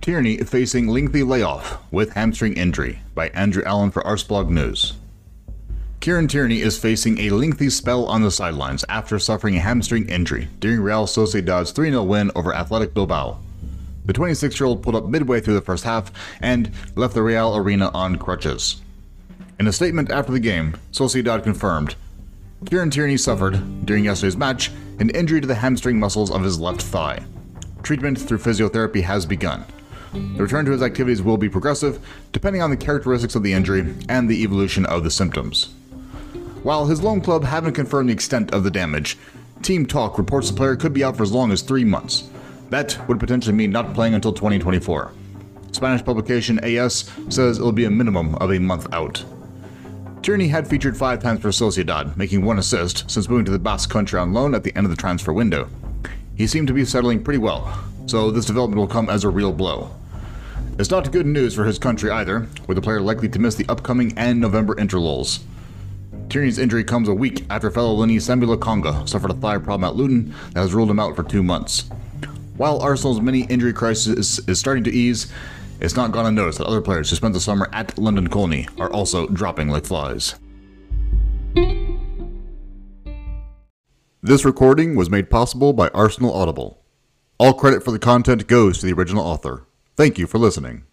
Tierney facing lengthy layoff with hamstring injury by Andrew Allen for Arseblog News. Kieran Tierney is facing a lengthy spell on the sidelines after suffering a hamstring injury during Real Sociedad's 3 0 win over Athletic Bilbao. The 26 year old pulled up midway through the first half and left the Reale Arena on crutches. In a statement after the game, Sociedad confirmed Kieran Tierney suffered, during yesterday's match, an injury to the hamstring muscles of his left thigh. Treatment through physiotherapy has begun. The return to his activities will be progressive, depending on the characteristics of the injury and the evolution of the symptoms. While his loan club haven't confirmed the extent of the damage, Team Talk reports the player could be out for as long as three months. That would potentially mean not playing until 2024. Spanish publication AS says it'll be a minimum of a month out. Tierney had featured five times for Sociedad, making one assist since moving to the Basque country on loan at the end of the transfer window. He seemed to be settling pretty well, so this development will come as a real blow. It's not good news for his country either, with the player likely to miss the upcoming and November interlulls. Tierney's injury comes a week after fellow Linny Sambi Lokonga suffered a thigh problem at Luton that has ruled him out for two months. While Arsenal's mini injury crisis is starting to ease, it's not gone unnoticed that other players who spent the summer at London Colney are also dropping like flies. This recording was made possible by Arsenal Audible. All credit for the content goes to the original author. Thank you for listening.